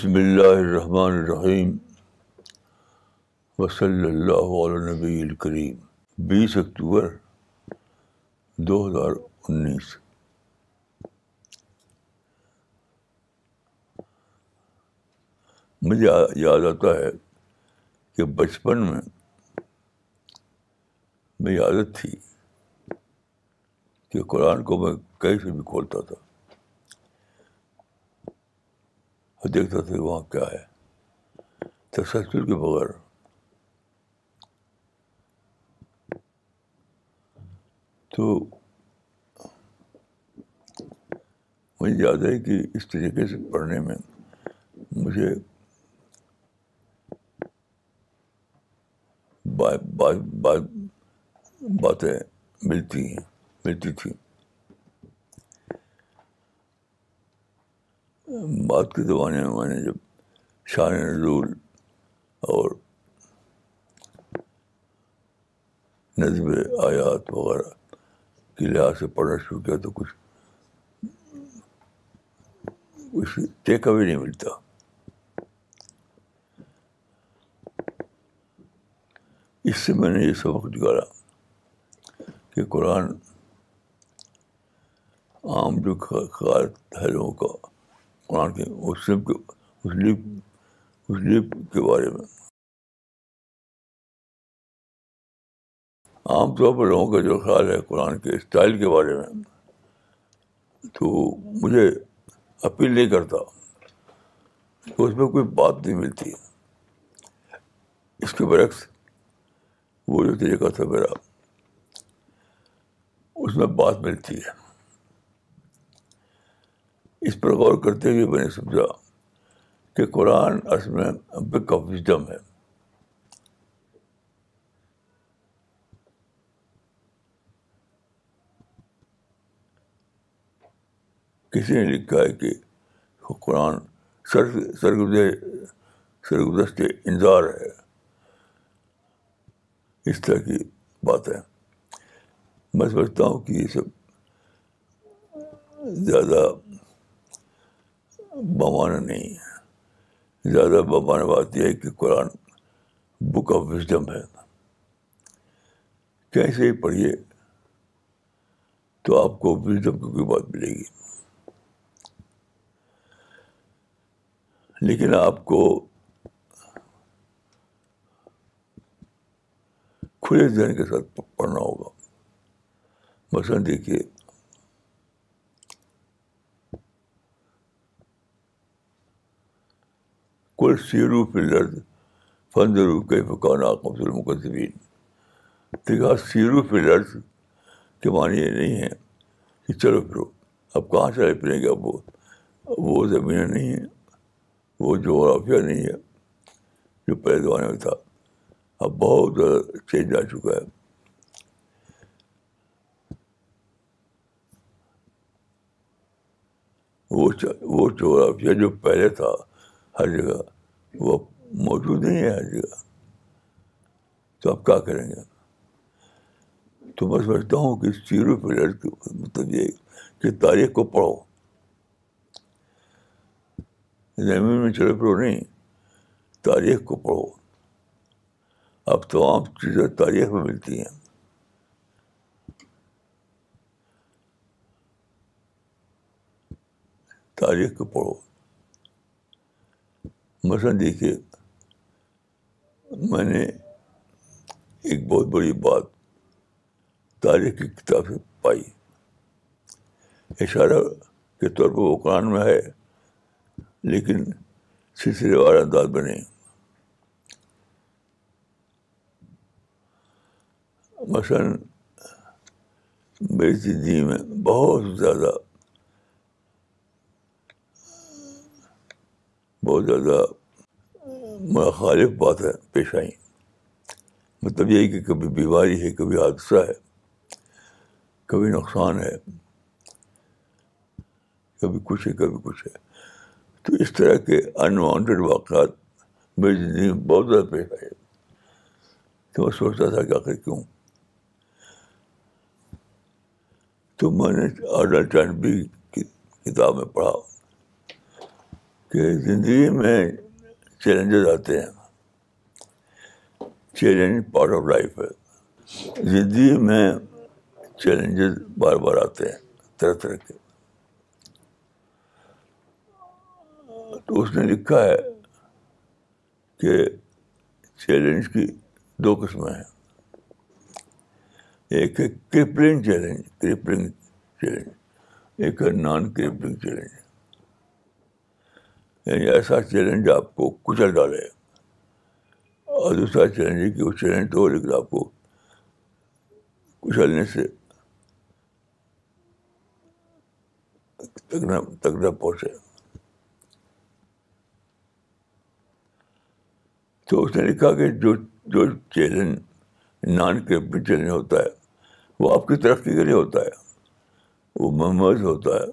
بسم اللہ الرحمن الرحیم وصلی اللہ علیہ نبی الکریم بیس اکتوبر دو ہزار انیس مجھے یاد آتا ہے کہ بچپن میں میری عادت تھی کہ قرآن کو میں کہیں سے بھی کھولتا تھا اور دیکھتا تھا کہ وہاں کیا ہے تسلسل کے بغیر تو مجھے یاد ہے کہ اس طریقے سے پڑھنے میں مجھے باتیں ملتی ہیں ملتی تھیں بعد کے زمانے میں میں نے جب شان نزول اور نظم آیات وغیرہ کے لحاظ سے پڑھنا شروع کیا تو کچھ کچھ ٹیکا بھی نہیں ملتا اس سے میں نے یہ سبق نکالا کہ قرآن عام جو خیال ہے لوگوں کا قرآن کے اسلم کے بارے میں عام طور پر لوگوں کا جو خیال ہے قرآن کے اسٹائل کے بارے میں تو مجھے اپیل نہیں کرتا تو اس میں کوئی بات نہیں ملتی اس کے برعکس وہ جو طریقہ تھا میرا اس میں بات ملتی ہے اس پر غور کرتے ہوئے میں نے سمجھا کہ قرآن اس میں بک آف وزڈم ہے کسی نے لکھا ہے کہ قرآن سرگزشت انظار ہے اس طرح کی بات ہے میں سمجھتا ہوں کہ یہ سب زیادہ بمانا نہیں ہے زیادہ بمانا بات یہ ہے کہ قرآن بک آف وزڈم ہے کیسے ہی پڑھیے تو آپ کو وزڈم کی کوئی بات ملے گی لیکن آپ کو کھلے ذہن کے ساتھ پڑھنا ہوگا مثلاً دیکھیے کل سیرو فلرد فندرو کے پکانا افضل مقدمین دیکھا سیرو فلرد کے معنی یہ نہیں ہے کہ چلو پھرو اب کہاں سے پھریں گے اب وہ زمینیں نہیں ہیں وہ جغرافیہ نہیں ہے جو پہلے زمانے میں تھا اب بہت زیادہ چینج آ چکا ہے وہ جغرافیہ جو پہلے تھا ہر جگہ وہ موجود نہیں ہے ہر جگہ تو آپ کیا کریں گے تو میں سمجھتا ہوں کہ کے مطلب یہ کہ تاریخ کو پڑھو زمین میں چڑھے پڑھو نہیں تاریخ کو پڑھو اب تمام چیزیں تاریخ میں ملتی ہیں تاریخ کو پڑھو مثلاً دیکھیے میں نے ایک بہت بڑی بات تاریخ کی کتاب سے پائی اشارہ کے طور پر وہ قرآن میں ہے لیکن سلسلے وار انداز بنے مثلاً میری زندگی میں بہت زیادہ بہت زیادہ مخالف بات ہے پیش آئی مطلب یہی کہ کبھی بیماری ہے کبھی حادثہ ہے کبھی نقصان ہے کبھی کچھ ہے کبھی کچھ ہے تو اس طرح کے انوانٹیڈ واقعات میری زندگی میں بہت زیادہ پیش آئے تو میں سوچتا تھا کہ آخر کیوں تو میں نے آڈر چاندی کی کتاب میں پڑھا کہ زندگی میں چیلنجز آتے ہیں چیلنج پارٹ آف لائف ہے زندگی میں چیلنجز بار بار آتے ہیں طرح طرح کے تو اس نے لکھا ہے کہ چیلنج کی دو قسمیں ہیں ایک ہے کرپلنگ چیلنج کرپلنگ چیلنج ایک ہے نان کرپلنگ چیلنج یعنی ایسا چیلنج آپ کو کچل ڈالے اور دوسرا چیلنج چیلنج کہ وہ تو لیکن آپ کو کچلنے سے پہنچے تو اس نے لکھا کہ جو جو چیلنج نان کے بھی چیلنج ہوتا ہے وہ آپ کی ترقی کے لیے ہوتا ہے وہ محمد ہوتا ہے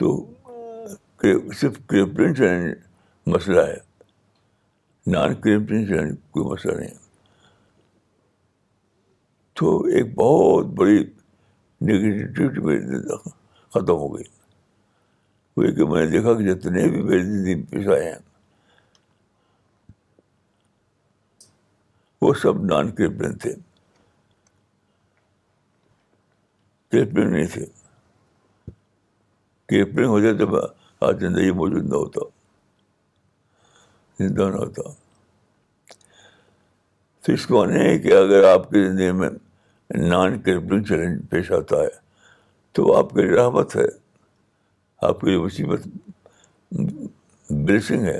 تو صرف کرپٹن چینج مسئلہ ہے نان کرپٹن چینج کوئی مسئلہ نہیں تو ایک بہت بڑی نگیٹیوٹی میری ختم ہو گئی وہ کہ میں نے دیکھا کہ جتنے بھی میری زندگی میں پیش آئے ہیں وہ سب نان کرپٹن تھے نہیں تھے کرپٹن ہو جائے تو آج زندگی موجود نہ ہوتا زندہ نہ ہوتا تو اس کو ہے کہ اگر آپ کی زندگی میں نان چیلنج پیش آتا ہے تو آپ کے لیے رحمت ہے آپ کے لیے مصیبت بلیسنگ ہے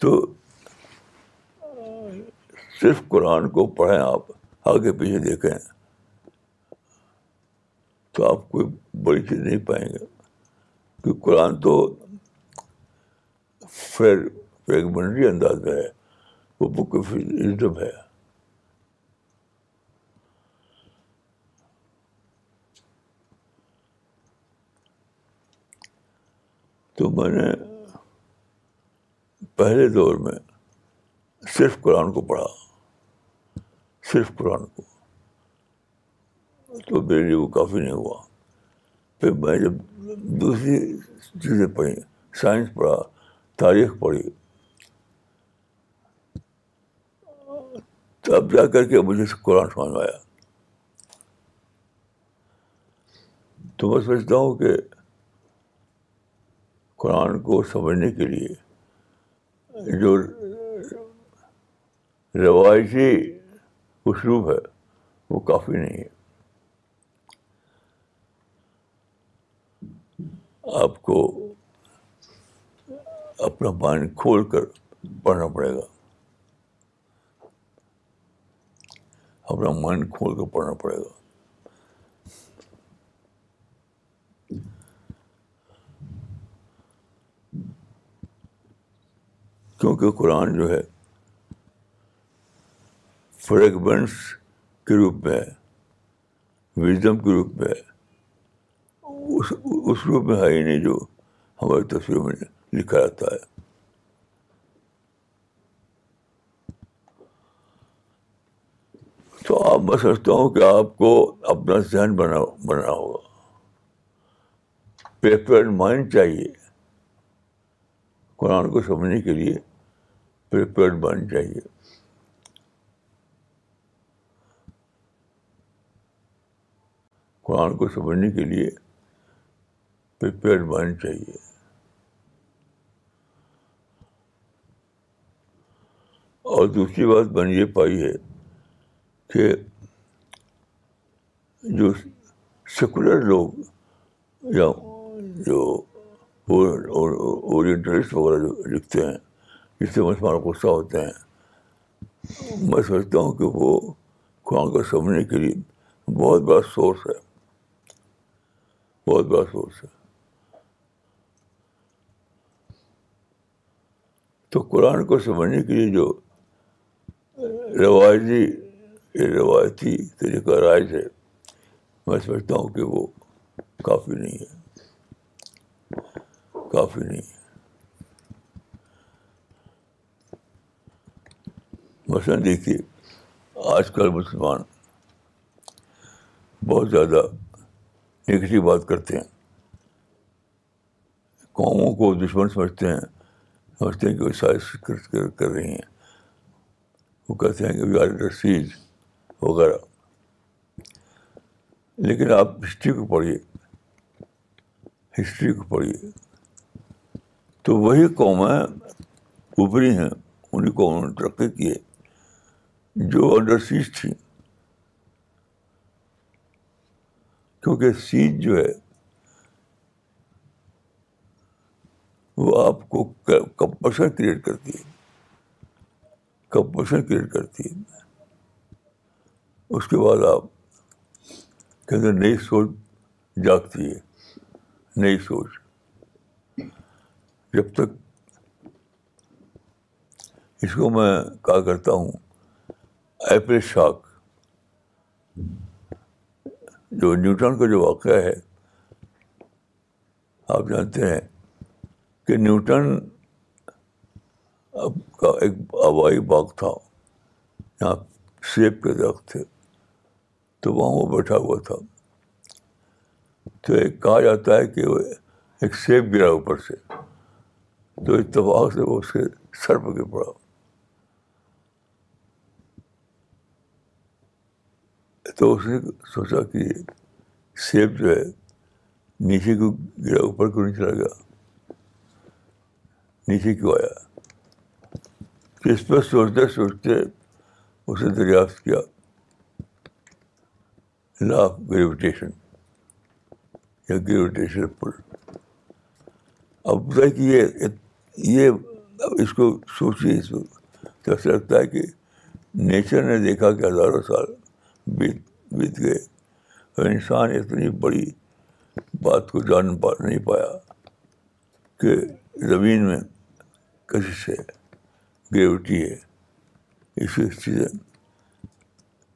تو صرف قرآن کو پڑھیں آپ آگے پیچھے دیکھیں تو آپ کوئی بڑی چیز نہیں پائیں گے کہ قرآن تو فیر فریگمنٹری انداز میں ہے وہ بک ہے تو میں نے پہلے دور میں صرف قرآن کو پڑھا صرف قرآن کو تو میرے لیے وہ کافی نہیں ہوا پھر میں جب دوسری چیزیں پڑھی سائنس پڑھا تاریخ پڑھی تب جا کر کے مجھے قرآن سمجھ آیا تو میں سمجھتا ہوں کہ قرآن کو سمجھنے کے لیے جو روایتی اسلوب ہے وہ کافی نہیں ہے آپ کو اپنا مائنڈ کھول کر پڑھنا پڑے گا اپنا مائنڈ کھول کر پڑھنا پڑے گا کیونکہ قرآن جو ہے فریگمنٹس کے روپ میں ہے وزڈم کے روپ میں ہے اس اس روپ میں ہے ہی نہیں جو ہماری تصویر میں لکھا رہتا ہے تو آپ میں سمجھتا ہوں کہ آپ کو اپنا ذہن بنا بنا ہوگا مائنڈ چاہیے قرآن کو سمجھنے کے لیے مائنڈ چاہیے قرآن کو سمجھنے کے لیے پریپیئرڈ مائنڈ چاہیے اور دوسری بات بن یہ پائی ہے کہ جو سیکولر لوگ یا جو اورینٹلسٹ وغیرہ جو لکھتے ہیں جس سے مسلمان غصہ ہوتے ہیں میں سمجھتا ہوں کہ وہ خواہاں کو سمجھنے کے لیے بہت بڑا سورس ہے بہت بڑا سورس ہے تو قرآن کو سمجھنے کے لیے جو روایتی روایتی طریقہ رائج ہے میں سمجھتا ہوں کہ وہ کافی نہیں ہے کافی نہیں ہے مثلاً دیکھیے آج کل مسلمان بہت زیادہ نگیٹو بات کرتے ہیں قوموں کو دشمن سمجھتے ہیں سمجھتے ہیں کہ وہ سائز کر رہی ہیں وہ کہتے ہیں کہ وی آر انڈرسیز وغیرہ لیکن آپ ہسٹری کو پڑھیے ہسٹری کو پڑھیے تو وہی قومیں ابری ہیں انہیں قوموں نے ترقی کی ہے جو انڈرسیز تھیں کیونکہ سیز جو ہے وہ آپ کو کمپشن کریٹ کرتی ہے کمپشن کریٹ کرتی ہے اس کے بعد آپ کے اندر نئی سوچ جاگتی ہے نئی سوچ جب تک اس کو میں کہا کرتا ہوں ایپل شاک جو نیوٹن کا جو واقعہ ہے آپ جانتے ہیں کہ نیوٹن کا ایک آبائی باغ تھا جہاں سیب کے درخت تھے تو وہاں وہ بیٹھا ہوا تھا تو ایک کہا جاتا ہے کہ وہ ایک سیب گرا اوپر سے تو اتفاق سے وہ اس کے سر پہ پڑا تو اس نے سوچا کہ سیب جو ہے نیچے کو گرا اوپر کو نہیں چلا گیا نیچے کیوں آیا اس پر سوچتے سوچتے اسے دریافت کیا لا آف گریویٹیشن یا گریویٹیشن پل اب تک یہ یہ اس کو سوچیے اس کو ایسا لگتا ہے کہ نیچر نے دیکھا کہ ہزاروں سال بیت بیت گئے اور انسان اتنی بڑی بات کو جان پا نہیں پایا کہ زمین میں کشش ہے گریوٹی ہے اس چیز چیزیں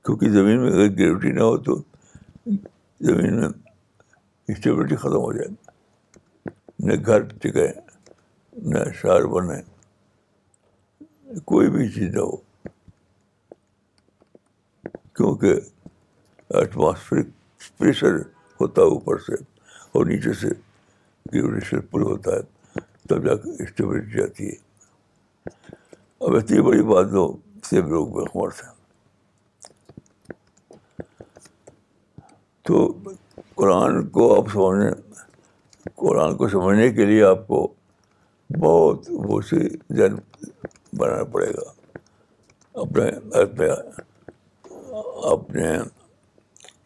کیونکہ زمین میں اگر گریوٹی نہ ہو تو زمین میں اسٹیبلٹی ختم ہو جائے نہ گھر ٹکے نہ شہر بنے کوئی بھی چیز نہ ہو کیونکہ ایٹماسفیرک پریشر ہوتا ہے اوپر سے اور نیچے سے گریویٹیشن پل ہوتا ہے تب جا کے اسٹیبلٹی آتی ہے اب اتنی بڑی بات ہو سب لوگ بیمار تھے تو قرآن کو آپ سمجھنے قرآن کو سمجھنے کے لیے آپ کو بہت وسیع ذہن بنانا پڑے گا اپنے اپنے اپنے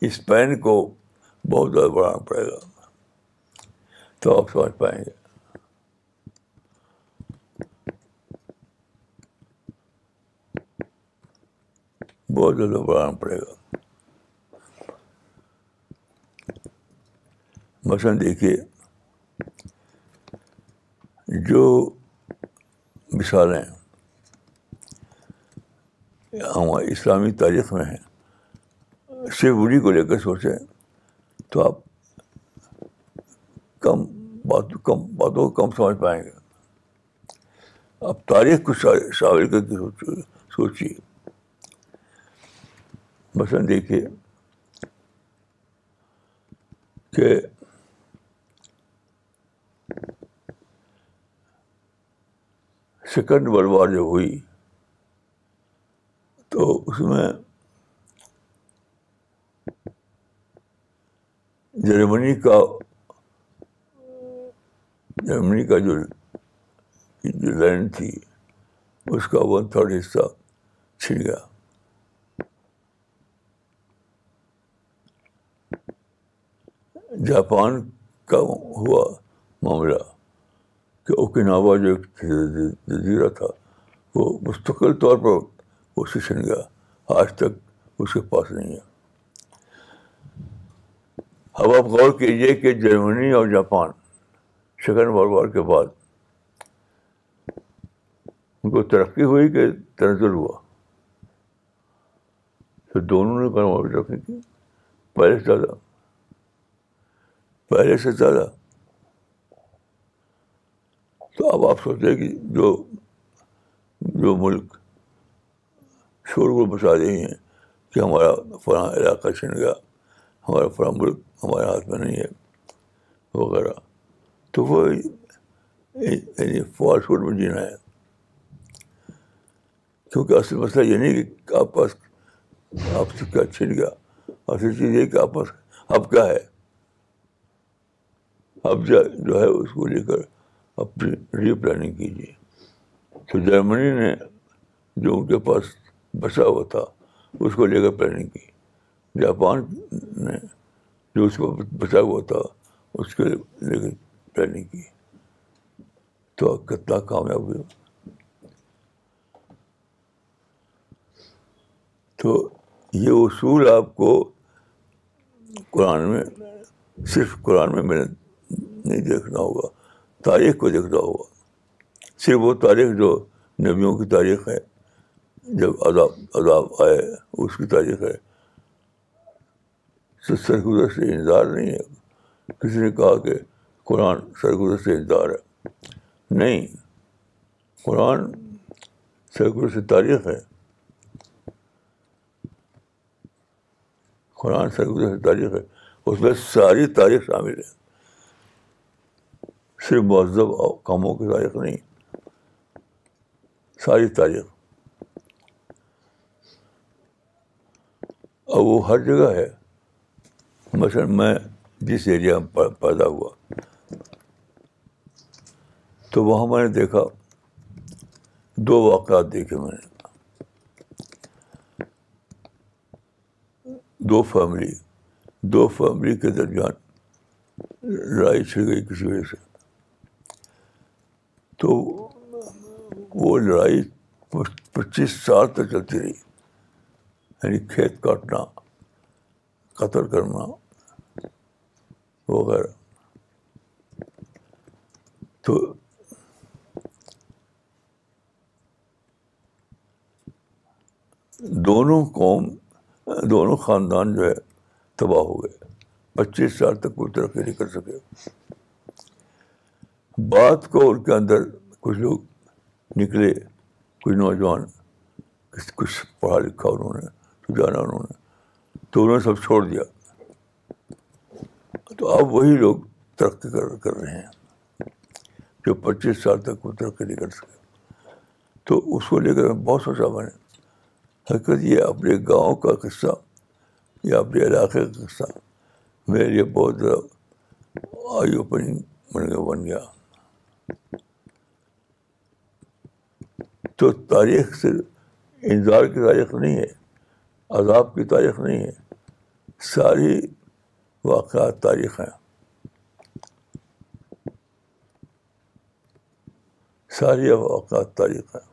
اسپین کو بہت زیادہ بڑھانا پڑے گا تو آپ سمجھ پائیں گے بہت زیادہ بڑھانا پڑے گا مثلاً دیکھیے جو مثالیں اسلامی تاریخ میں ہیں صرف انہیں کو لے کر سوچیں تو آپ کم بات کم باتوں کو کم سمجھ پائیں گے آپ تاریخ کو شامل کر کے سوچیے مثلاً دیکھیے کہ سیکنڈ ورلڈ وار جو ہوئی تو اس میں جرمنی کا جرمنی کا جو لینڈ تھی اس کا ون تھرڈ حصہ چھن گیا جاپان کا ہوا معاملہ کہ اوکناوا جو ایک جزیرہ تھا وہ مستقل طور پر وہ سیشن گیا آج تک اس کے پاس نہیں ہے اب آپ غور کیجیے کہ جرمنی اور جاپان شکن وار وار کے بعد ان کو ترقی ہوئی کہ تنزل ہوا تو دونوں نے کی پہلے سے زیادہ پہلے سے زیادہ تو اب آپ سوچیں کہ جو جو ملک شور بچا رہی ہیں کہ ہمارا فلاں علاقہ چھن گیا ہمارا فلاں ملک ہمارے ہاتھ میں نہیں ہے وغیرہ تو وہ یعنی فوسٹ فوڈ میں جینا ہے کیونکہ اصل مسئلہ یہ نہیں کہ آپ پاس آپ سے کیا چھن گیا اصل چیز یہ کہ آپ پاس اب کیا ہے اب جو ہے اس کو لے کر اپنی ری پلاننگ کیجیے تو جرمنی نے جو ان کے پاس بچا ہوا تھا اس کو لے کر پلاننگ کی جاپان نے جو اس کو بچا ہوا تھا اس کے لے کر پلاننگ کی تو آپ کتنا کامیاب ہوئے تو یہ اصول آپ کو قرآن میں صرف قرآن میں ملے نہیں دیکھنا ہوگا تاریخ کو دیکھنا ہوگا صرف وہ تاریخ جو نبیوں کی تاریخ ہے جب عذاب اداب آئے اس کی تاریخ ہے تو سرگزر سے انتظار نہیں ہے کسی نے کہا کہ قرآن سرگزر سے انتظار ہے نہیں قرآن سرگزر سے تاریخ ہے قرآن سرگزر سے تاریخ ہے اس میں ساری تاریخ شامل ہے صرف مہذب کاموں کی تاریخ نہیں ساری تاریخ اور وہ ہر جگہ ہے مثلاً میں جس ایریا میں پیدا ہوا تو وہاں میں نے دیکھا دو واقعات دیکھے میں نے دو فیملی دو فیملی کے درمیان لڑائی چھڑ گئی کسی وجہ سے تو وہ لڑائی پچیس سال تک چلتی رہی یعنی کھیت کاٹنا قتل کرنا وغیرہ تو دونوں قوم دونوں خاندان جو ہے تباہ ہو گئے پچیس سال تک کوئی ترقی نہیں کر سکے بات کو ان کے اندر کچھ لوگ نکلے کچھ نوجوان کچھ پڑھا لکھا انہوں نے تو جانا انہوں نے تو انہوں نے سب چھوڑ دیا تو اب وہی لوگ ترقی کر کر رہے ہیں جو پچیس سال تک وہ ترقی نہیں کر سکے تو اس کو لے کر میں بہت سوچا میں نے حقیقت یہ اپنے گاؤں کا قصہ یا اپنے علاقے کا قصہ میرے لیے بہت آئی اوپننگ بن گیا بن گیا تو تاریخ صرف انضار کی تاریخ نہیں ہے عذاب کی تاریخ نہیں ہے ساری واقعات تاریخ ہیں ساری واقعات تاریخ ہیں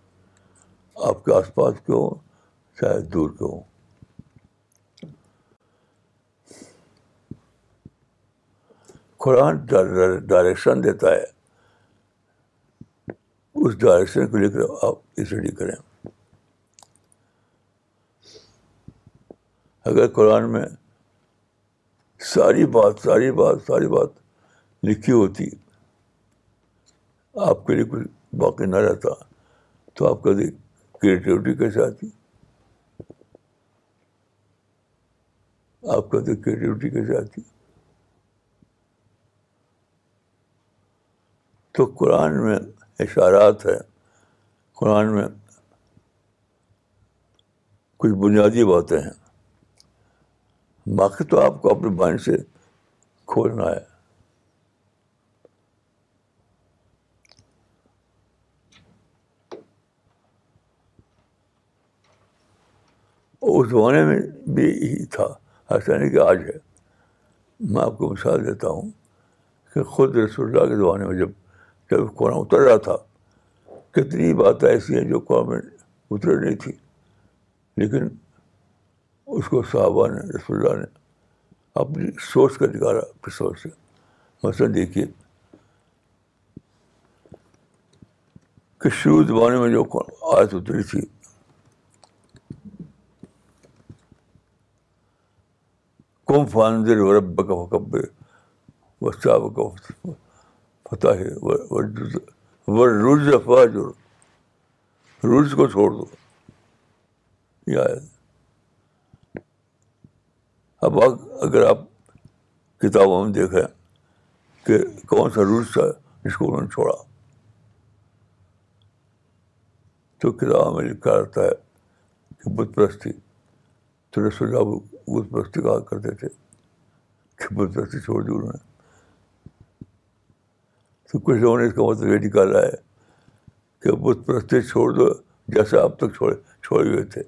آپ کے آس پاس کے ہوں چاہے دور کے ہوں قرآن ڈائریکشن دیتا ہے اس ڈائریکشن کو لے کر آپ اسٹڈی کریں اگر قرآن میں ساری بات ساری بات ساری بات لکھی ہوتی آپ کے لیے کچھ باقی نہ رہتا تو آپ کا کریٹیوٹی کیسے آتی آپ کا کریٹیوٹی کیسے آتی تو قرآن میں اشارات ہیں قرآن میں کچھ بنیادی باتیں ہیں باقی تو آپ کو اپنے بائن سے کھولنا ہے اس زمانے میں بھی تھا ایسا نہیں کہ آج ہے میں آپ کو مثال دیتا ہوں کہ خود رسول اللہ کے زمانے میں جب قرآن اتر رہا تھا کتنی باتیں ایسی ہیں جو قرآن میں اتر نہیں تھی لیکن اس کو صحابہ نے رسول اللہ نے اپنی سوچ کا نکالا سوچ سے مثلاً دیکھیے کہ شروع زمانے میں جو آیت اتری تھی کم فاندر پتا ہے فاجر رز کو چھوڑ دو اب اگر آپ کتابوں میں دیکھیں کہ کون سا رولس تھا جس کو انہوں نے چھوڑا تو کتابوں میں لکھا رہتا ہے کہ بت پرستی رسول سجاؤ بت پرستی کہا کرتے تھے کہ بت پرستی چھوڑ دی انہوں نے تو کچھ لوگوں نے اس کا مطلب یہ نکالا ہے کہ بت پرستی چھوڑ دو جیسا اب تک چھوڑے چھوڑے ہوئے تھے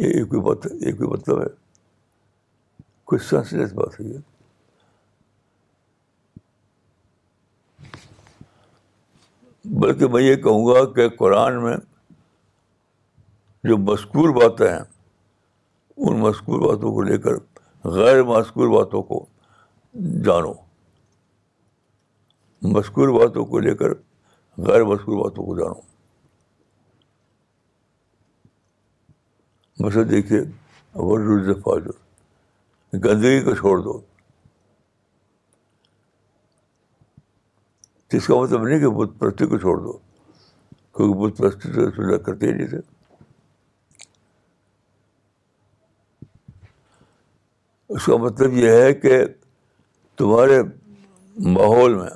یہ ایک بات ایک مطلب ہے کچھ سنسلیس بات ہے یہ بلکہ میں یہ کہوں گا کہ قرآن میں جو مذکور باتیں ہیں ان مذکور باتوں کو لے کر غیر مذکور باتوں کو جانو مشکور باتوں کو لے کر غیر مشکور باتوں کو جانو بس دیکھیے گندگی کو چھوڑ دو اس کا مطلب نہیں کہ بت پرستی کو چھوڑ دو کیونکہ بت پرستی تو کرتے ہی نہیں تھے اس کا مطلب یہ ہے کہ تمہارے ماحول میں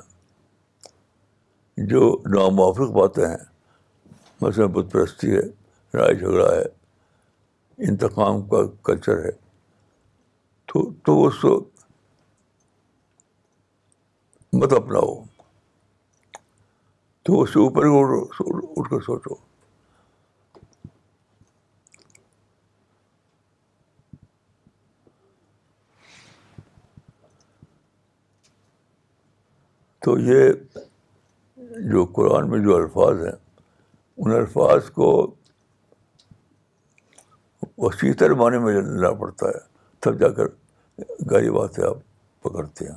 جو ناموافق باتیں ہیں مثلاً بت پرستی ہے رائے جھگڑا ہے انتقام کا کلچر ہے تو تو اس کو مت اپناؤ تو اس سے اوپر اٹھ کر سوچو تو یہ جو قرآن میں جو الفاظ ہیں ان الفاظ کو وسیع تر معنی میں لینا پڑتا ہے تب جا کر گہری باتیں آپ پکڑتے ہیں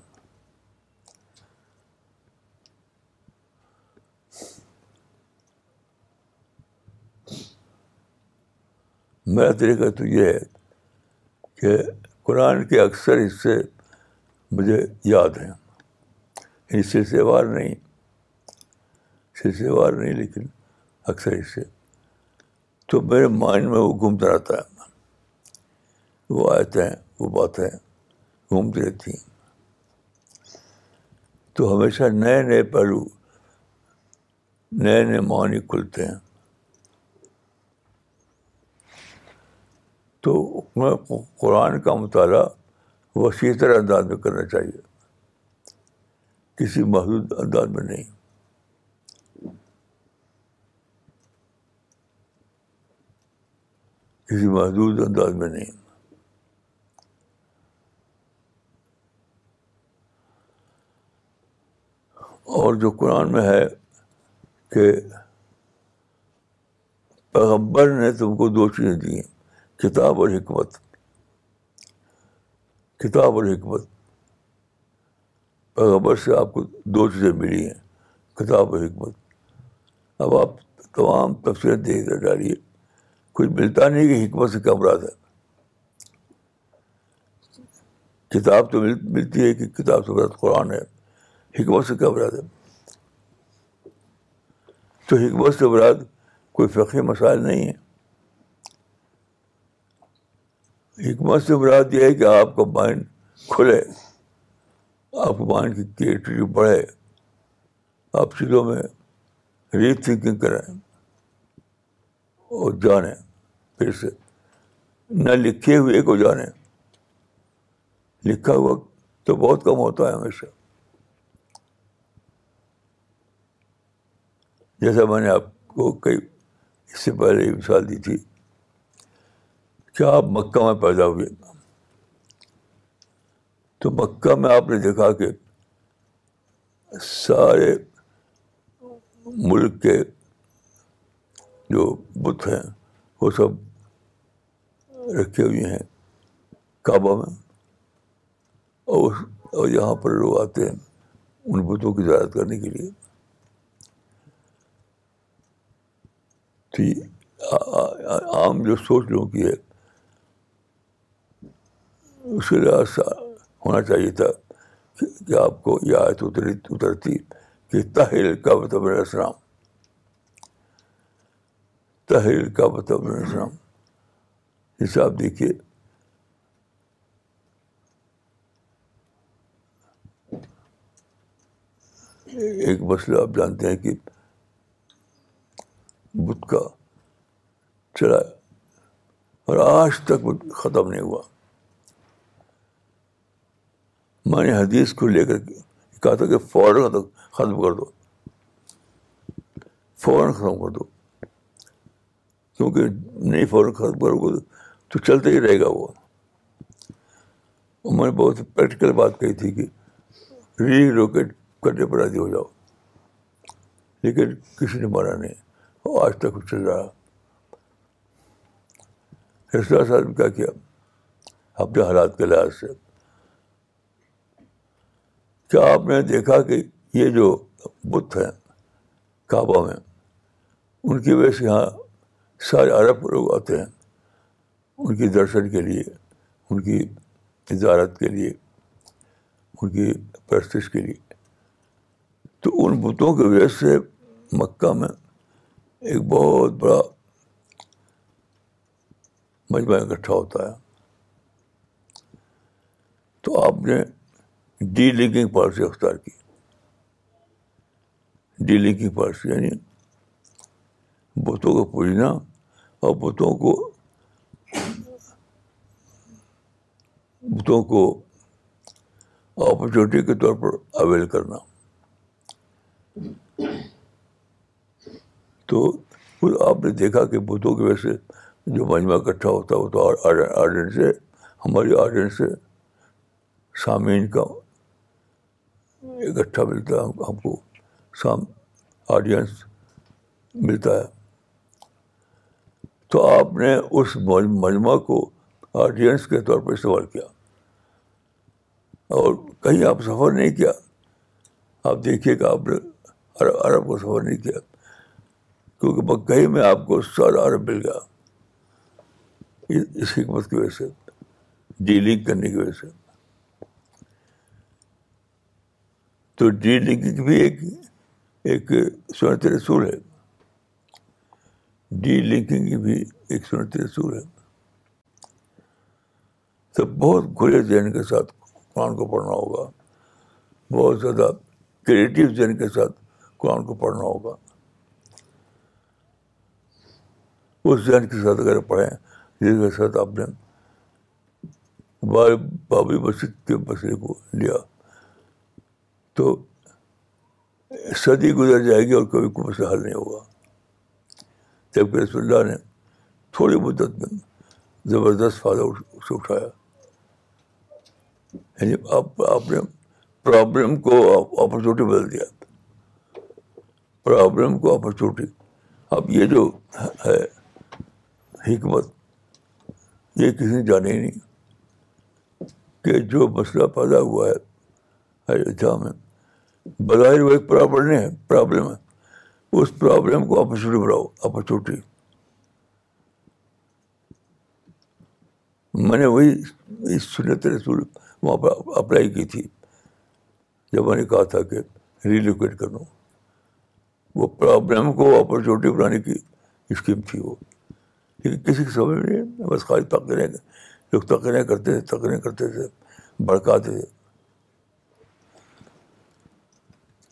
میرا طریقہ تو یہ ہے کہ قرآن کے اکثر حصے مجھے یاد ہیں حصے یعنی سے وار نہیں سلسلے وار نہیں لیکن اکثر اس سے تو میرے مائنڈ میں وہ گھومتا رہتا ہے وہ آیت ہیں وہ باتیں گھومتی رہتی ہیں تو ہمیشہ نئے نئے پہلو نئے نئے معنی کھلتے ہیں تو میں قرآن کا مطالعہ وسیع تر انداز میں کرنا چاہیے کسی محدود انداز میں نہیں کسی محدود انداز میں نہیں اور جو قرآن میں ہے کہ پیغمبر نے تم کو دو چیزیں دی ہیں کتاب اور حکمت کتاب اور حکمت پیغمبر سے آپ کو دو چیزیں ملی ہیں کتاب اور حکمت اب آپ تمام تفصیلات دیکھا ڈالیے کچھ ملتا نہیں کہ حکمت سے کیا مراد ہے کتاب تو ملتی ہے کہ کتاب سے مراد قرآن ہے حکمت سے کیا مراد ہے تو حکمت سے مراد کوئی فقی مسائل نہیں ہے حکمت سے مراد یہ ہے کہ آپ کا مائنڈ کھلے آپ کے مائنڈ کی کریٹیوٹی بڑھے آپ چیزوں میں ری تھنکنگ کریں اور جانے پھر سے نہ لکھے ہوئے کو جانے لکھا ہوا تو بہت کم ہوتا ہے ہمیشہ جیسا میں نے آپ کو کئی اس سے پہلے مثال دی تھی کیا آپ مکہ میں پیدا ہوئے تو مکہ میں آپ نے دیکھا کہ سارے ملک کے جو بت ہیں وہ سب رکھے ہوئے ہیں کعبہ میں اور یہاں پر لوگ آتے ہیں ان بتوں کی زیادہ کرنے کے لیے تھی عام جو سوچ لوگوں کی ہے اس کے لحاظ سے ہونا چاہیے تھا کہ آپ کو یہ آیت اترتی کہ تاہر بتبر السلام تحریر مطلب بتاؤ جس آپ دیکھیے ایک مسئلہ آپ جانتے ہیں کہ بت کا چلا اور آج تک ختم نہیں ہوا میں نے حدیث کو لے کر کہا تھا کہ فوراً ختم کر دو فوراً ختم کر دو کیونکہ نہیں فوراً ختم کرو تو چلتا ہی رہے گا وہ میں نے بہت پریکٹیکل بات کہی تھی کہ ری لوکیٹ کرنے پر راضی ہو جاؤ لیکن کسی نے مانا نہیں اور آج تک چل رہا رسول صاحب نے کیا کیا اپنے حالات کے لحاظ سے کیا آپ نے دیکھا کہ یہ جو بت ہیں کعبہ میں ان کی وجہ سے یہاں سارے عرب کے لوگ آتے ہیں ان کی درشن کے لیے ان کی تجارت کے لیے ان کی پرستش کے لیے تو ان بتوں کی وجہ سے مکہ میں ایک بہت بڑا مجمع اکٹھا ہوتا ہے تو آپ نے ڈی لنکنگ پالیسی اختیار کی ڈی لنکنگ پالیسی یعنی بتوں کو پوجنا اور بتوں کو بتوں کو اپرچونیٹی کے طور پر اویل کرنا تو خود آپ نے دیکھا کہ بتوں کی وجہ سے جو مجمع اکٹھا ہوتا ہے وہ تو آڈینس سے ہماری آڈینس سے سامعین کا اکٹھا ملتا ہے ہم کو سام آڈینس ملتا ہے تو آپ نے اس مجمع کو آڈینس کے طور پر استعمال کیا اور کہیں آپ سفر نہیں کیا آپ دیکھیے کہ آپ نے عرب کو سفر نہیں کیا کیونکہ مکئی میں آپ کو سارا عرب مل گیا اس حکمت کی وجہ سے ڈی لنک کرنے کی وجہ سے تو ڈی بھی ایک ایک سنت رسول ہے ڈی لنکنگ بھی ایک سنتے سور ہے تو بہت کھلے ذہن کے ساتھ قرآن کو پڑھنا ہوگا بہت زیادہ کریٹو ذہن کے ساتھ قرآن کو پڑھنا ہوگا اس ذہن کے ساتھ اگر پڑھیں جس کے ساتھ آپ نے بابری مسجد کے مسئلے کو لیا تو صدی گزر جائے گی اور کبھی کوئی مسئلہ حل نہیں ہوگا جبکہ رسول اللہ نے تھوڑی مدت میں زبردست فائدہ اٹھایا یعنی آپ آپ نے پرابلم کو اپرچونیٹی بدل دیا پرابلم کو اپرچونیٹی اب یہ جو ہے حکمت یہ کسی نے جانے ہی نہیں کہ جو مسئلہ پیدا ہوا ہے ایودھیا میں بظاہر وہ ایک پرابلم ہے پرابلم ہے اس پرابلم کو اپرچونیٹی بناؤ اپرچونیٹی میں نے وہی سنت رسول وہاں پر اپلائی کی تھی جب میں نے کہا تھا کہ ریلوکیٹ کر لوں وہ پرابلم کو اپرچونیٹی بنانے کی اسکیم تھی وہ لیکن کسی کی سمجھ میں نہیں بس خالی تقریریں لوگ تقریریں کرتے تھے تقریریں کرتے تھے بھڑکاتے تھے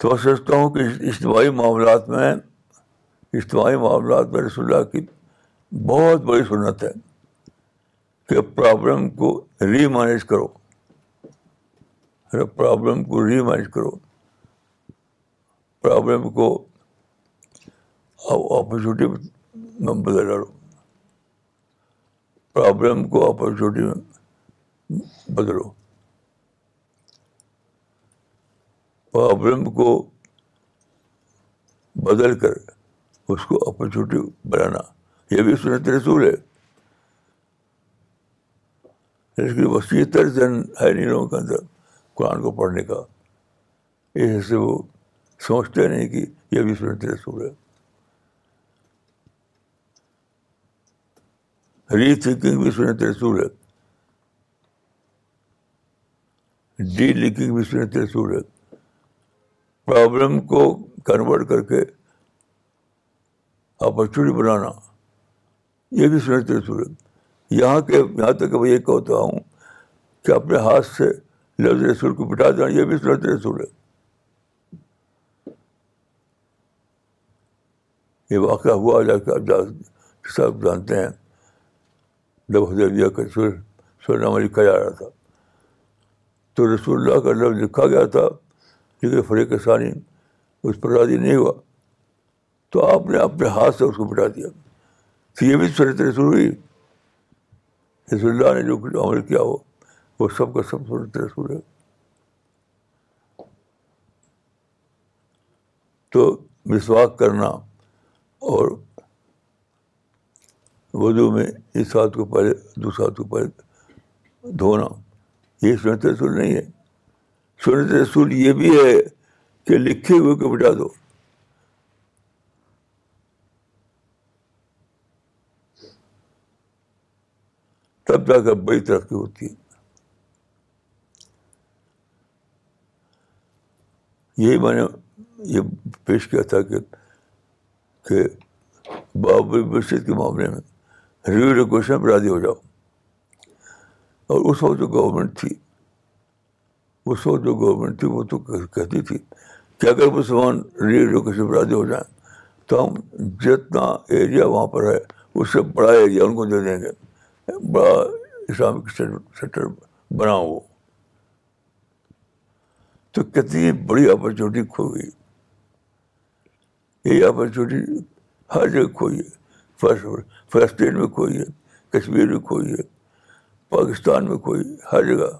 تو سمجھتا ہوں کہ اجتماعی معاملات میں اجتماعی معاملات میں رسول اللہ کی بہت بڑی سنت ہے کہ پرابلم کو ری مینیج کرو پرابلم کو ری مینج کرو پرابلم کو اپرچونیٹی میں بدل ڈالو پرابلم کو اپرچونیٹی میں بدلو کو بدل کر اس کو اپرچونیٹی بنانا یہ بھی سنت رسول ہے اس کی وسیع تر ہے نہیں لوگوں کے اندر قرآن کو پڑھنے کا اس سے وہ سوچتے نہیں کہ یہ بھی سنت رسول ہے ری تھنکنگ بھی سنت رسول ہے ڈی لنکنگ بھی سنت رسول ہے پرابلم کو کنورٹ کر کے اپرچونیٹی بنانا یہ بھی سنت رسول یہاں کے یہاں تک کہ میں یہ کہتا ہوں کہ اپنے ہاتھ سے لفظ رسول کو بٹھا دینا یہ بھی سنت رسول ہے یہ واقعہ ہوا جا کے آپ صاحب جانتے ہیں جب حضرت کا سر سور نامہ لکھا جا رہا تھا تو رسول اللہ کا لفظ لکھا گیا تھا لیکن ثانی اس پر راضی نہیں ہوا تو آپ نے اپنے ہاتھ سے اس کو مٹا دیا تو یہ بھی سورت رسول ہوئی رسول اللہ نے جو عمل کیا ہو وہ سب کا سب سورت رسول ہے تو مسواک کرنا اور وضو میں اس ہاتھ کو پہلے دوسرے ہاتھ کو پہلے دھونا یہ سنت رسول نہیں ہے سنت رسول یہ بھی ہے کہ لکھے ہوئے کو بٹا دو تب جا کر بڑی ترقی ہوتی ہے یہی میں نے یہ پیش کیا تھا کہ بابری مسجد کے معاملے میں ریویو پر راضی ہو جاؤ اور اس وقت جو گورنمنٹ تھی اس وقت جو گورنمنٹ تھی وہ تو کہتی تھی کہ اگر ری ایجوکیشن پر راضی ہو جائیں تو ہم جتنا ایریا وہاں پر ہے اس سے بڑا ایریا ان کو دے دیں گے بڑا اسلامک سینٹر بنا وہ تو کتنی بڑی اپرچونیٹی کھو گئی یہ اپرچونیٹی ہر جگہ کھوئی ہے فلسطین میں کھوئی ہے کشمیر میں کھوئی ہے پاکستان میں کھوئی ہر جگہ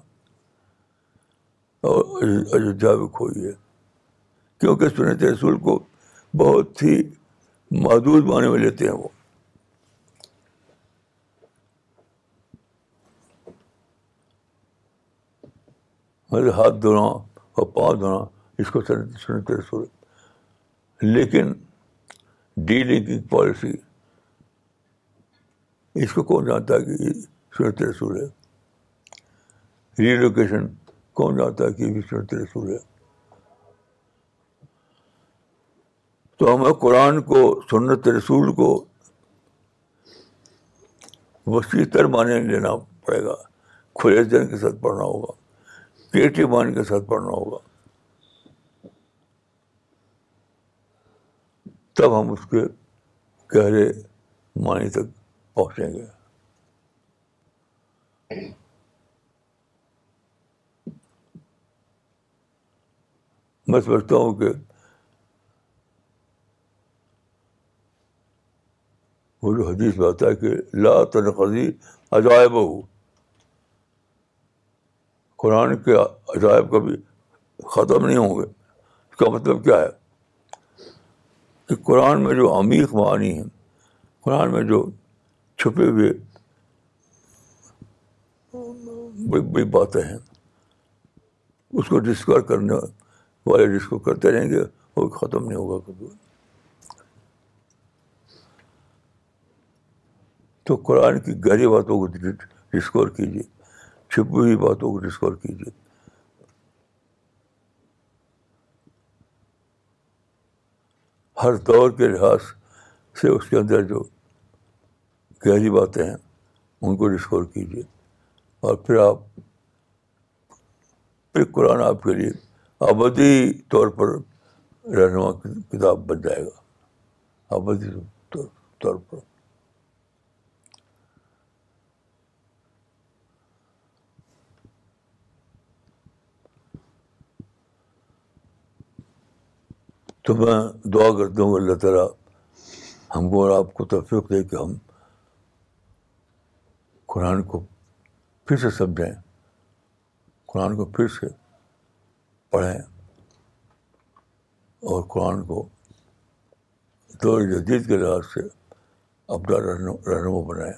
اور ایودھیا کھوئی ہے کیونکہ سنت رسول کو بہت ہی محدود معنی میں لیتے ہیں وہ ہاتھ دھونا اور پاؤں دھونا اس کو سنت سنت رسول لیکن ڈیلنگ پالیسی اس کو کون جانتا ہے کہ سنت رسول ہے ریلوکیشن کون ہے کہ رسول ہے تو ہمیں قرآن کو سنت رسول کو وسیع تر معنی لینا پڑے گا کھلے دن کے ساتھ پڑھنا ہوگا کریٹو مان کے ساتھ پڑھنا ہوگا تب ہم اس کے گہرے معنی تک پہنچیں گے میں سمجھتا ہوں کہ جو حدیث میں آتا ہے کہ لا تنقضی عجائب ہو قرآن کے عجائب کبھی ختم نہیں ہوں گے اس کا مطلب کیا ہے کہ قرآن میں جو عمیق معنی ہیں قرآن میں جو چھپے ہوئے بڑی بڑی باتیں ہیں اس کو ڈسکور کرنے والے جس کو کرتے رہیں گے وہ ختم نہیں ہوگا کبھی تو قرآن کی گہری باتوں کو ڈسکور کیجیے چھپی ہوئی باتوں کو ڈسکور کیجیے ہر دور کے لحاظ سے اس کے اندر جو گہری باتیں ہیں ان کو ڈسکور کیجیے اور پھر آپ پھر قرآن آپ کے لیے ابودی طور پر رہنما کتاب بن جائے گا ابادی طور پر تو میں دعا کرتا ہوں اللہ تعالیٰ ہم کو اور آپ کو تفریق دے کہ ہم قرآن کو پھر سے سمجھائیں قرآن کو پھر سے پڑھیں اور قرآن کو جدید کے لحاظ سے اپنا رہنما بنائیں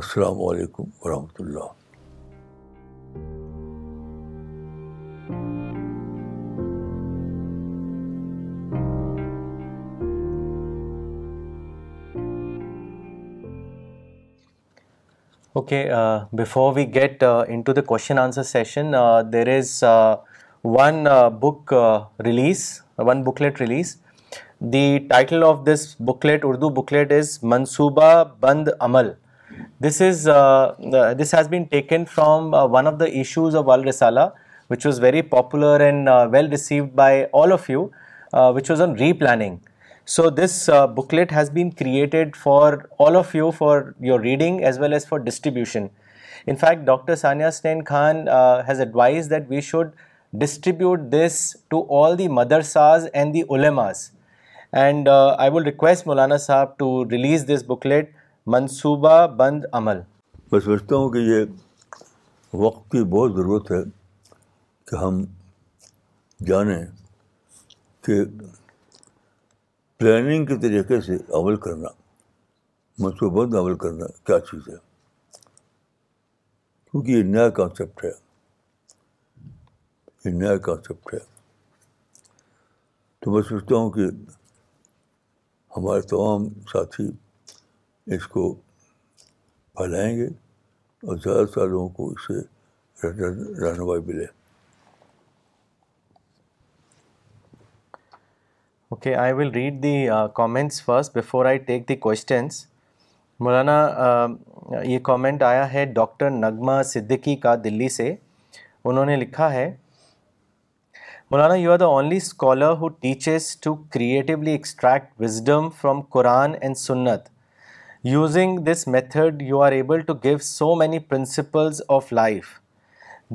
السلام علیکم ورحمۃ اللہ okay before we get into the question answer session there is one book release one booklet release the title of this booklet Urdu booklet is منصوبہ بند عمل this is this has been from one of the issues of all رسالہ which was very popular and well received by all of you which was in replanning so this booklet has been created for all of you for your reading as well as for distribution in fact doctor Sania station Khan has advise that we should distribute this to all the madrasas and the علماز and I will request مولانا صاحب to release this booklet Mansooba بند عمل میں سمجھتا ہوں کہ یہ وقت کی بہت ضرورت ہے کہ ہم جانیں کہ پلاننگ کے طریقے سے عمل کرنا منصوبہ بند عمل کرنا کیا چیز ہے کیونکہ یہ نیا کانسیپٹ ہے یہ نیا کانسیپٹ ہے تو میں سوچتا ہوں کہ ہمارے تمام ساتھی اس کو پھیلائیں گے اور زیادہ سے لوگوں کو اس سے رہنمائی ملے okay I will read the comments first before I take the questions مولانا یہ کامنٹ آیا ہے ڈاکٹر نغمہ صدیقی کا دلی سے انہوں نے لکھا ہے مولانا you are the only scholar who teaches to creatively extract wisdom from Quran and سنت using this method you are able to give so many principles of life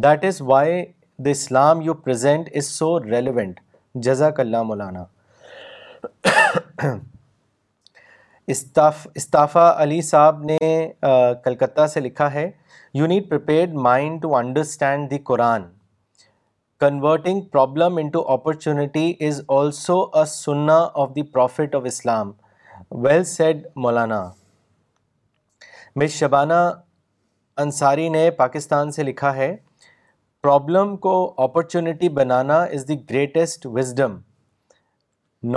that is why the Islam you present is so relevant جزاک اللہ مولانا استعفیٰ علی صاحب نے کلکتہ سے لکھا ہے you need prepared mind to understand the Quran converting problem into to opportunity is also a سننا of the prophet of Islam well said Maulana miss Shabana Ansari نے پاکستان سے لکھا ہے پرابلم کو opportunity banana is the greatest wisdom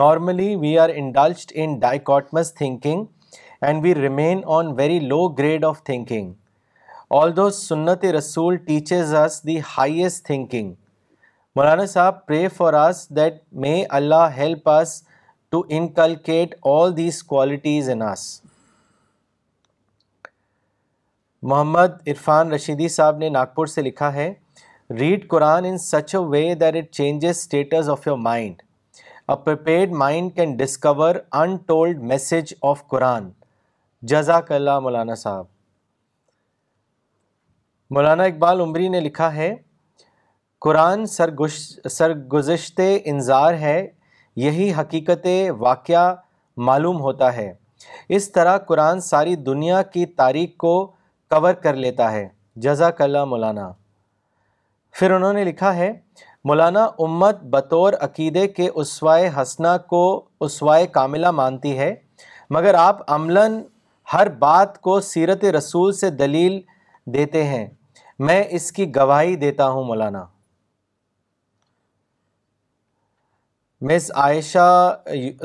normally we are indulged in dichotomous thinking and we remain on very low grade of thinking although سنت رسول teaches us the highest thinking Maulana صاحب pray for us that may Allah help us to inculcate all these qualities in us Mohammad Irfan Rashidi صاحب نے ناگپور سے لکھا ہے read Quran in such a way that it changes status of your mind a prepared mind can discover untold message of Quran جزاک اللہ مولانا صاحب مولانا اقبال عمری نے لکھا ہے قرآن سرگش سرگزشت انظار ہے یہی حقیقت واقعہ معلوم ہوتا ہے اس طرح قرآن ساری دنیا کی تاریخ کو کور کر لیتا ہے جزاک اللہ مولانا پھر انہوں نے لکھا ہے مولانا امت بطور عقیدے کے اسوائے حسنہ کو اسوائے کاملہ مانتی ہے مگر آپ عملاً ہر بات کو سیرت رسول سے دلیل دیتے ہیں میں اس کی گواہی دیتا ہوں مولانا مس عائشہ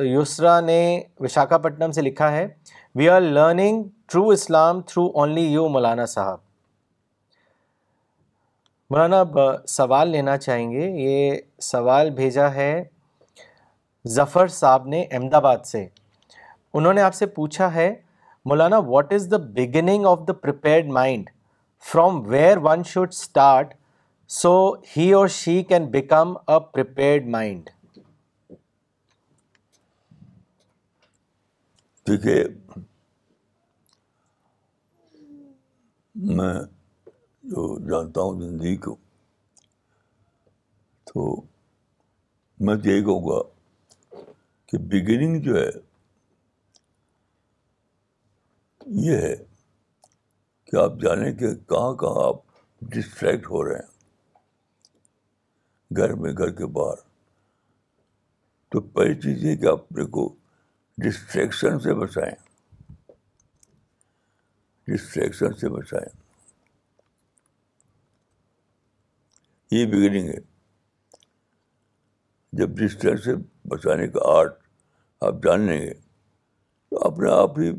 یسرا نے وشاکھاپٹنم سے لکھا ہے we are learning true Islam through only you مولانا صاحب مولانا اب سوال لینا چاہیں گے یہ سوال بھیجا ہے ظفر صاحب نے احمد آباد سے انہوں نے آپ سے پوچھا ہے مولانا what is the beginning of the prepared mind from where one should start so he or she can become a prepared mind کیونکہ میں جو جانتا ہوں زندگی کو تو میں یہی کہوں گا کہ بگننگ جو ہے یہ ہے کہ آپ جانیں کہ کہاں کہاں آپ ڈسٹریکٹ ہو رہے ہیں گھر میں گھر کے باہر تو پہلی چیز یہ کہ آپ اپنے کو ڈسٹریکشن سے بچائیں ڈسٹریکشن سے بچائیں یہ بگننگ ہے جب ڈسٹریکشن سے بچانے کا آرٹ آپ جان لیں گے تو اپنے آپ ہی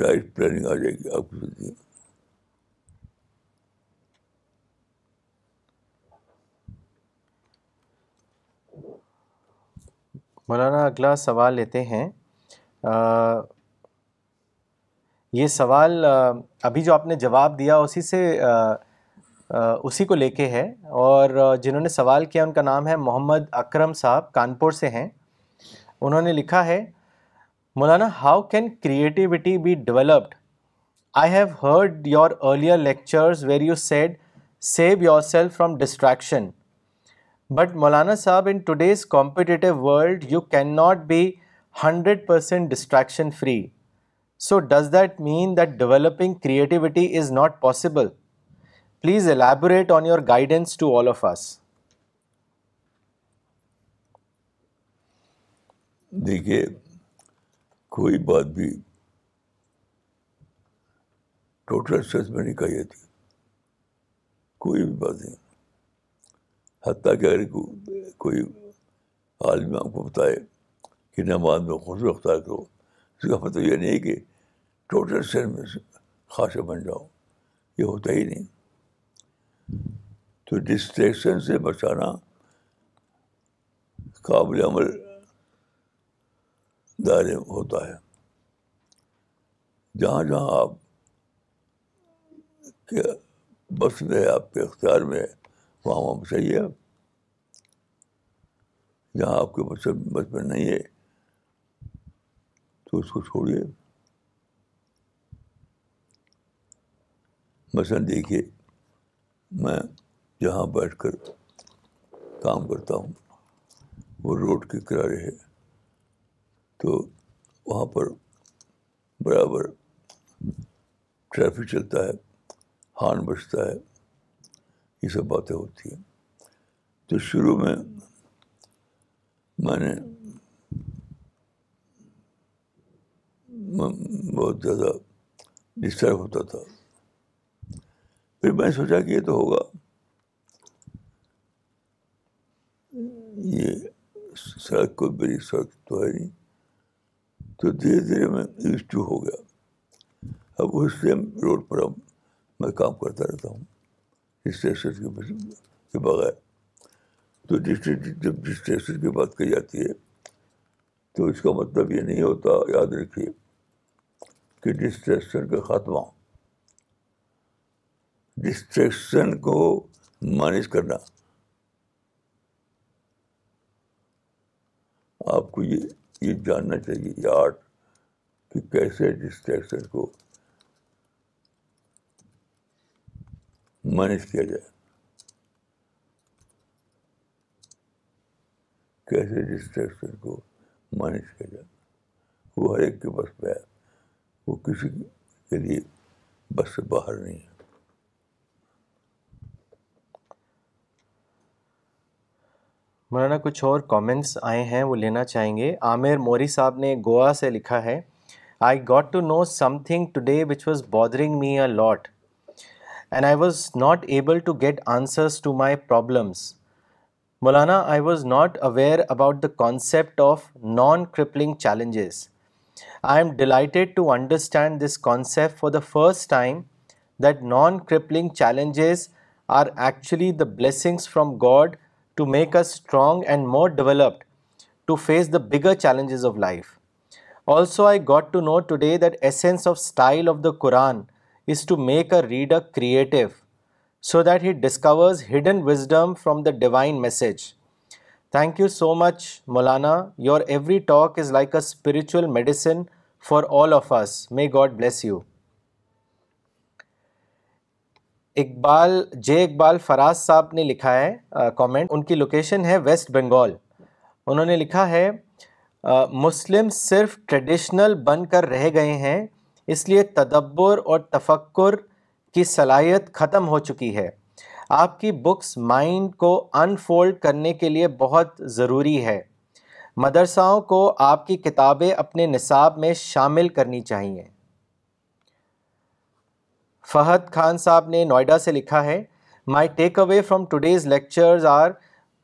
لائف پلاننگ آ جائے گی آپ کی زندگی میں مولانا اگلا سوال لیتے ہیں یہ سوال ابھی جو آپ نے جواب دیا اسی سے اسی کو لے کے ہے اور جنہوں نے سوال کیا ان کا نام ہے محمد اکرم صاحب کانپور سے ہیں انہوں نے لکھا ہے مولانا how can creativity be developed I have heard your earlier lectures where you said save yourself from distraction but مولانا صاحب in today's competitive world you can not be hundred percent distraction free so does that mean that developing creativity is not possible please elaborate on your guidance to all of us دیکھیے کوئی بات بھی total میں نہیں کہی کوئی بھی بات نہیں حتیٰ کہ اگر کوئی عالم آپ کو بتائے کہ نماز میں خوشبو اختیار کرو اس کا مطلب یہ نہیں کہ ٹوٹل سر میں خاصے بن جاؤ یہ ہوتا ہی نہیں تو ڈسٹریکشن سے بچانا قابل عمل دائرے ہوتا ہے جہاں جہاں آپ کے بس میں آپ کے اختیار میں بسائیے آپ جہاں آپ کے بچے بس نہیں ہے تو اس کو چھوڑیے مثلاً دیکھیے میں جہاں بیٹھ کر کام کرتا ہوں وہ روڈ کے کرارے ہے تو وہاں پر برابر ٹریفک چلتا ہے ہارن بچتا ہے یہ سب باتیں ہوتی ہیں تو شروع میں میں نے بہت زیادہ ڈسٹرب ہوتا تھا پھر میں سوچا کہ یہ تو ہوگا یہ سڑک کو میری سڑک تو ہے نہیں تو دھیرے دھیرے میں یوز ٹو ہو گیا اب اس ٹائم روڈ پر اب میں کام کرتا رہتا ہوں کے بغیر تو جب ڈسٹریکشن کی بات کی جاتی ہے تو اس کا مطلب یہ نہیں ہوتا یاد رکھیے کہ کا خاتمہ ڈسٹریکشن کو مینج کرنا آپ کو یہ یہ جاننا چاہیے یہ آرٹ کہ کیسے ڈسٹریکشن کو مینج کیا جائے کیسے ڈسٹریکشن کو مینج کیا جائے وہ ہر ایک کے بس پہ ہے وہ کسی کے لیے بس سے باہر نہیں ہے مولانا کچھ اور کامنٹس آئے ہیں وہ لینا چاہیں گے عامر موری صاحب نے گوا سے لکھا ہے I got to know something today which was bothering me a lot and I was not able to get answers to my problems. Maulana, I was not aware about the concept of non-crippling challenges. I am delighted to understand this concept for the first time, that non-crippling challenges are actually the blessings from God to make us strong and more developed to face the bigger challenges of life. Also, I got to know today that essence of style of the Quran is to make a reader creative so that he discovers hidden wisdom from the divine message thank you so much Maulana your every talk is like a spiritual medicine for all of us میں God bless you Iqbal J Iqbal Faraz صاحب نے لکھا ہے comment ان کی location ہے ویسٹ بنگال انہوں نے لکھا ہے مسلم صرف ٹریڈیشنل بن کر رہ گئے ہیں اس لیے تدبر اور تفکر کی صلاحیت ختم ہو چکی ہے آپ کی بکس مائنڈ کو انفولڈ کرنے کے لیے بہت ضروری ہے مدرساؤں کو آپ کی کتابیں اپنے نصاب میں شامل کرنی چاہیے فہد خان صاحب نے نوئیڈا سے لکھا ہے my take away from today's lectures are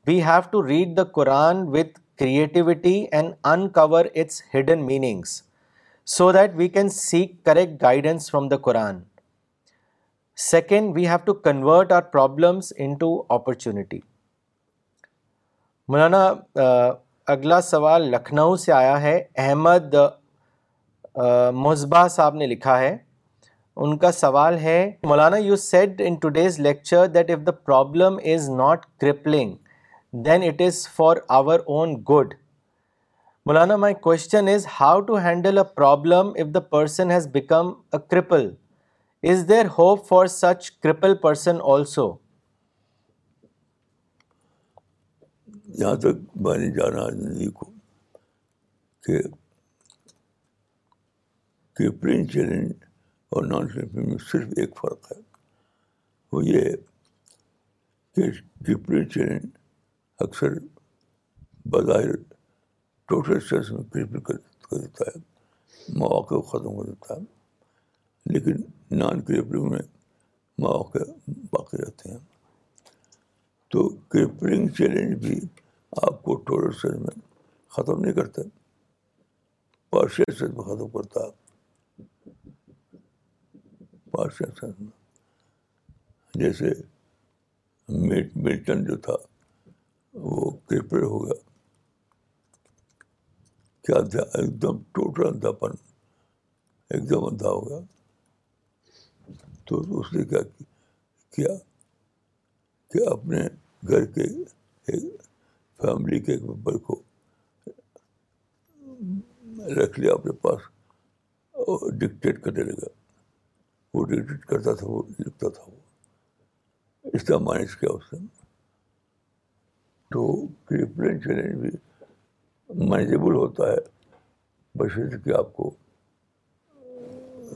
we have to read the Quran with creativity and uncover its hidden meanings so that we can seek correct guidance from the Quran second we have to convert our problems into opportunity Maulana اگلا سوال لکھنؤ سے آیا ہے احمد مصباح صاحب نے لکھا ہے ان کا سوال ہے Maulana you said in today's lecture that the problem is not crippling then it is for our own good Maulana my question is how to handle person has become cripple is there hope for such نے جانا زندگی کو کہ crippling crippling crippling challenge challenge اور نان میں صرف ایک فرق ہے وہ یہ کہ اکثر بظاہر ٹوٹل سینس میں بھی کر دیتا ہے مواقع ختم کر دیتا ہے لیکن نان کریپرنگ میں مواقع باقی رہتے ہیں تو کیپرنگ چیلنج بھی آپ کو ٹوٹل سینس میں ختم نہیں کرتا پارشل سینس میں ختم کرتا ہے جیسے ملٹن جو تھا وہ کرپل ہو گیا کیا ایک دم ٹوٹل اندھاپن ایک دم اندھا ہو گیا تو اس نے کیا کیا کہ اپنے گھر کے ایک فیملی کے ایک ممبر کو رکھ لیا اپنے پاس اور ڈکٹیٹ کرنے لگا وہ ڈکٹیٹ کرتا تھا وہ لکھتا تھا وہ اس طرح مینج کیا اس نے تو پلین چیلنج بھی مینیجیبل ہوتا ہے کہ آپ کو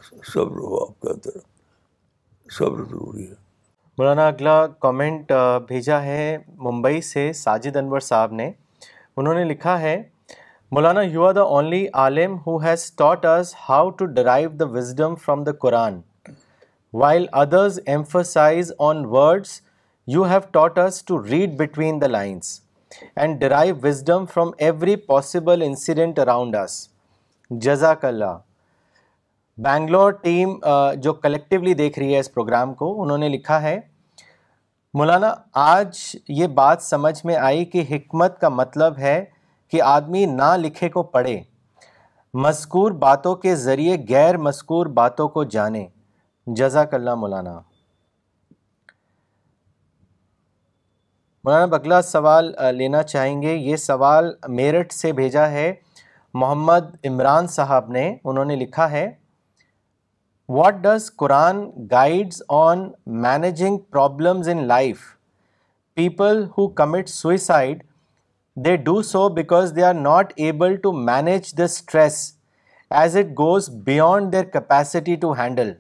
صبر صبر ہو آپ ضروری ہے مولانا اگلا کامنٹ بھیجا ہے ممبئی سے ساجد انور صاحب نے انہوں نے لکھا ہے Maulana you are the only Alam who has taught us how to derive the wisdom from the Quran while others emphasize on words you have taught us to read between the lines and derive wisdom from every possible incident around us جزاک اللہ Bangalore team جو collectively دیکھ رہی ہے اس programme کو انہوں نے لکھا ہے مولانا آج یہ بات سمجھ میں آئی کہ حکمت کا مطلب ہے کہ آدمی نہ لکھے کو پڑھے مذکور باتوں کے ذریعے غیر مذکور باتوں کو جانے جزاک اللہ مولانا مولانا اگلا سوال لینا چاہیں گے یہ سوال میرٹھ سے بھیجا ہے محمد عمران صاحب نے انہوں نے لکھا ہے what does Quran guides on managing problems in life people who commit suicide they do so because they are not able to manage the stress as it goes beyond their capacity to handle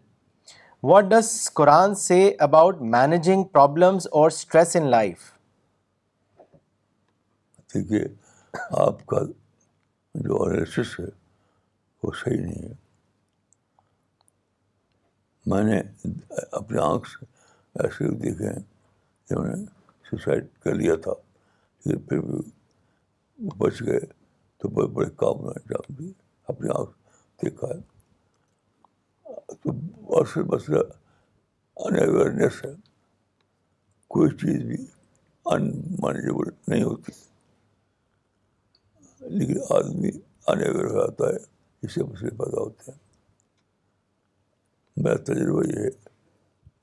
what does Quran say about managing problems اور stress in life دیکھیے آپ کا جو analysis ہے وہ صحیح نہیں ہے میں نے اپنے آنکھ سے ایسے دیکھے ہیں کہ میں نے سوسائڈ کر لیا تھا لیکن پھر بھی بچ گئے تو بڑے بڑے کام میں انجام دیے اپنی آنکھ دیکھا ہے تو بس بس اویئرنیس ہے کوئی چیز بھی ان مینجیبل نہیں ہوتی لیکن آدمی ان اویئر ہو جاتا ہے اس سے مسئلے پیدا ہوتے ہیں میرا تجربہ یہ ہے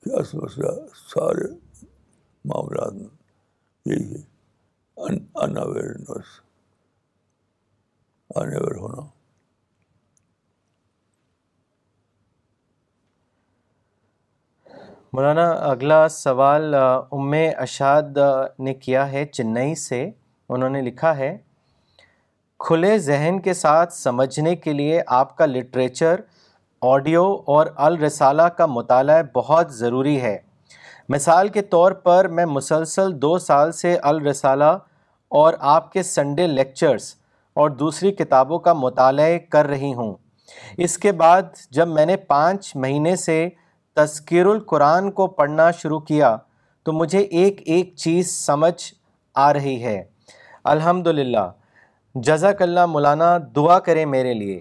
کہ اصل مسئلہ سارے معاملات میں یہی ہے ہونا مولانا اگلا سوال ام اشاد نے کیا ہے چنئی سے انہوں نے لکھا ہے کھلے ذہن کے ساتھ سمجھنے کے لیے آپ کا لٹریچر آڈیو اور الرسالہ کا مطالعہ بہت ضروری ہے مثال کے طور پر میں مسلسل دو سال سے الرسالہ اور آپ کے سنڈے لیکچرز اور دوسری کتابوں کا مطالعہ کر رہی ہوں اس کے بعد جب میں نے پانچ مہینے سے تذکیر القرآن کو پڑھنا شروع کیا تو مجھے ایک ایک چیز سمجھ آ رہی ہے الحمد للہ جزاک اللہ مولانا دعا کریں میرے لیے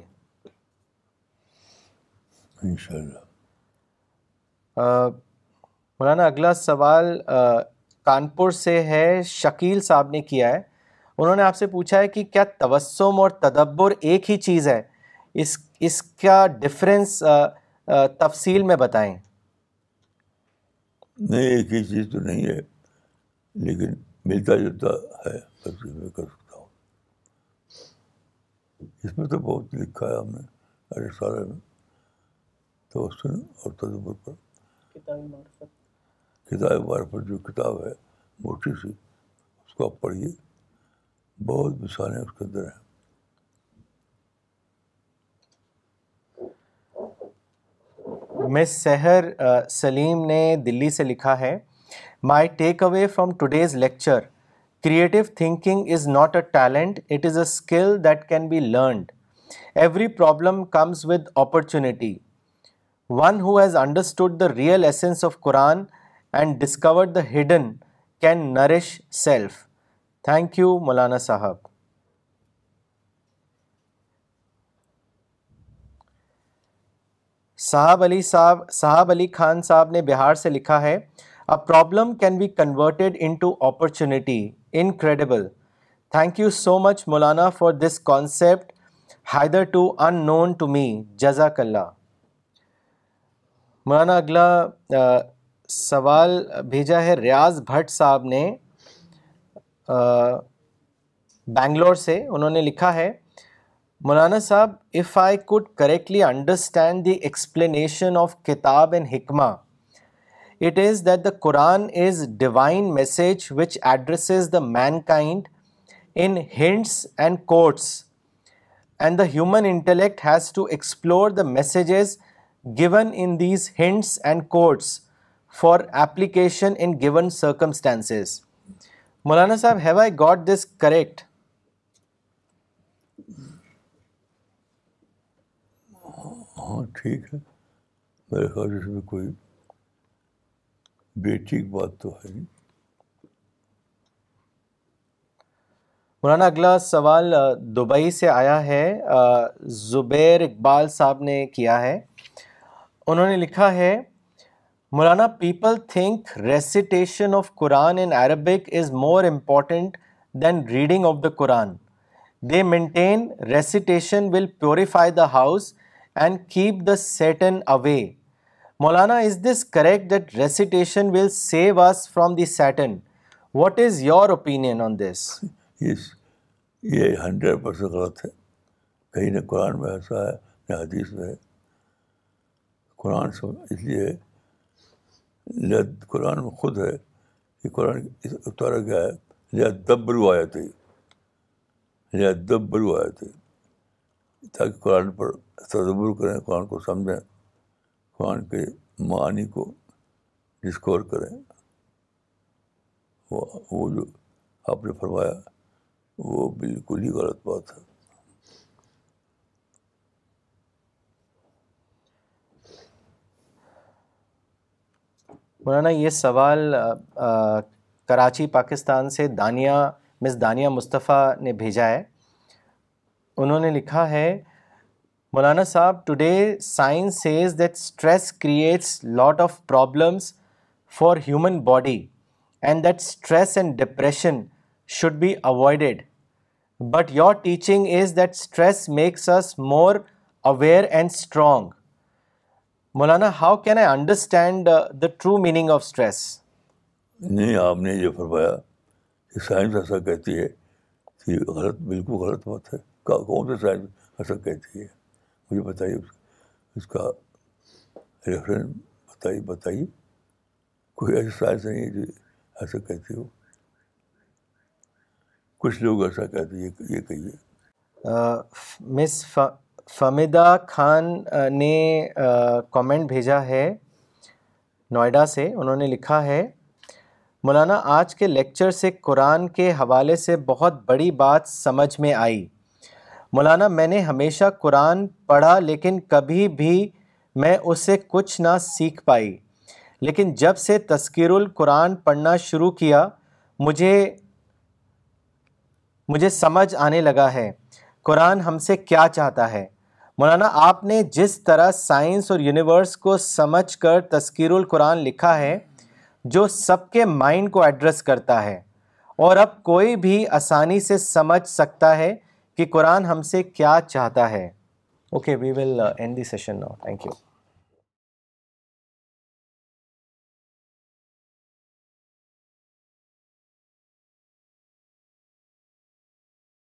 انشاءاللہ مولانا اگلا سوال کانپور سے ہے شکیل صاحب نے کیا ہے انہوں نے آپ سے پوچھا ہے کہ کیا توسم اور تدبر ایک ہی چیز ہے اس اس کا ڈفرینس تفصیل میں بتائیں نہیں ایک ہی چیز تو نہیں ہے لیکن ملتا جلتا ہے اس میں تو بہت لکھا ہے ہم نے ارے سارے میں تو سن اور تدبر پر کتاب بار پر جو کتاب ہے موٹی سی اس کو آپ پڑھیے بہت مثالیں اس کے اندر ہیں مس سحر سلیم نے دلی سے لکھا ہے my take away from today's lecture creative thinking is not a talent it is a skill that can be learned every problem comes with opportunity one who has understood the real essence of Quran and discover the hidden can nourish self thank you Maulana sahib sahib علی صاحب صاحب علی خان صاحب نے بہار سے لکھا ہے problem can be converted into opportunity incredible thank you so much Maulana for this concept to unknown to me جزاک اللہ مولانا اگلا سوال بھیجا ہے ریاض بھٹ صاحب نے بینگلور سے انہوں نے لکھا ہے Maulana sahib if I could correctly understand the explanation of کتاب and hikmah it is that the Quran is divine message which addresses the mankind in hints and quotes and the human intellect has to explore the messages given in these hints and quotes for application in given circumstances Maulana sahib have I got this correct ہاں ٹھیک ہے میرے خیال کوئی بات تو ہے مولانا اگلا سوال دبئی سے آیا ہے زبیر اقبال صاحب نے کیا ہے انہوں نے لکھا ہے Maulana people think recitation of Quran in Arabic is more important than reading of the Quran they maintain recitation will purify the house and keep the Satan away Maulana is this recitation will save us from the Satan what is your opinion یہ hundred percent غلط ہے کہیں نہ قرآن میں ایسا ہے نہ حدیث میں ہے قرآن اس لیے قرآن میں خود ہے کہ قرآن اتارا گیا ہے دبرو آیا تھی دبرو آیا تھی تاکہ قرآن پر تدبر کریں قرآن کو سمجھیں قرآن کے معنی کو ڈسکور کریں وہ جو آپ نے فرمایا وہ بالکل ہی غلط بات ہے مولانا یہ سوال کراچی پاکستان سے دانیہ مس دانیہ مصطفیٰ نے بھیجا ہے انہوں نے لکھا ہے Maulana sahib today science says that stress creates lot of problems for human body and that stress and depression should be avoided but your teaching is that stress makes us more aware and strong Maulana how can I understand the true meaning of stress نہیں آپ نے یہ فرمایا کہ کہ science science ایسا ایسا کہتی ہے ہے غلط غلط بالکل بات کون کہتی ہے مجھے بتائیے اس, اس کا ریفرنس بتائیے بتائیے کوئی ایسا سائز نہیں ہے جو ایسا کہتے ہو کچھ لوگ ایسا کہتے یہ, یہ کہیے مس فمیدا خان نے کامنٹ بھیجا ہے نوئیڈا سے انہوں نے لکھا ہے مولانا آج کے لیکچر سے قرآن کے حوالے سے بہت بڑی بات سمجھ میں آئی مولانا میں نے ہمیشہ قرآن پڑھا لیکن کبھی بھی میں اس سے کچھ نہ سیکھ پائی لیکن جب سے تذکیر القرآن پڑھنا شروع کیا مجھے مجھے سمجھ آنے لگا ہے قرآن ہم سے کیا چاہتا ہے مولانا آپ نے جس طرح سائنس اور یونیورس کو سمجھ کر تذکیر القرآن لکھا ہے جو سب کے مائنڈ کو ایڈریس کرتا ہے اور اب کوئی بھی آسانی سے سمجھ سکتا ہے کہ قرآن ہم سے کیا چاہتا ہے okay we will end the session now thank you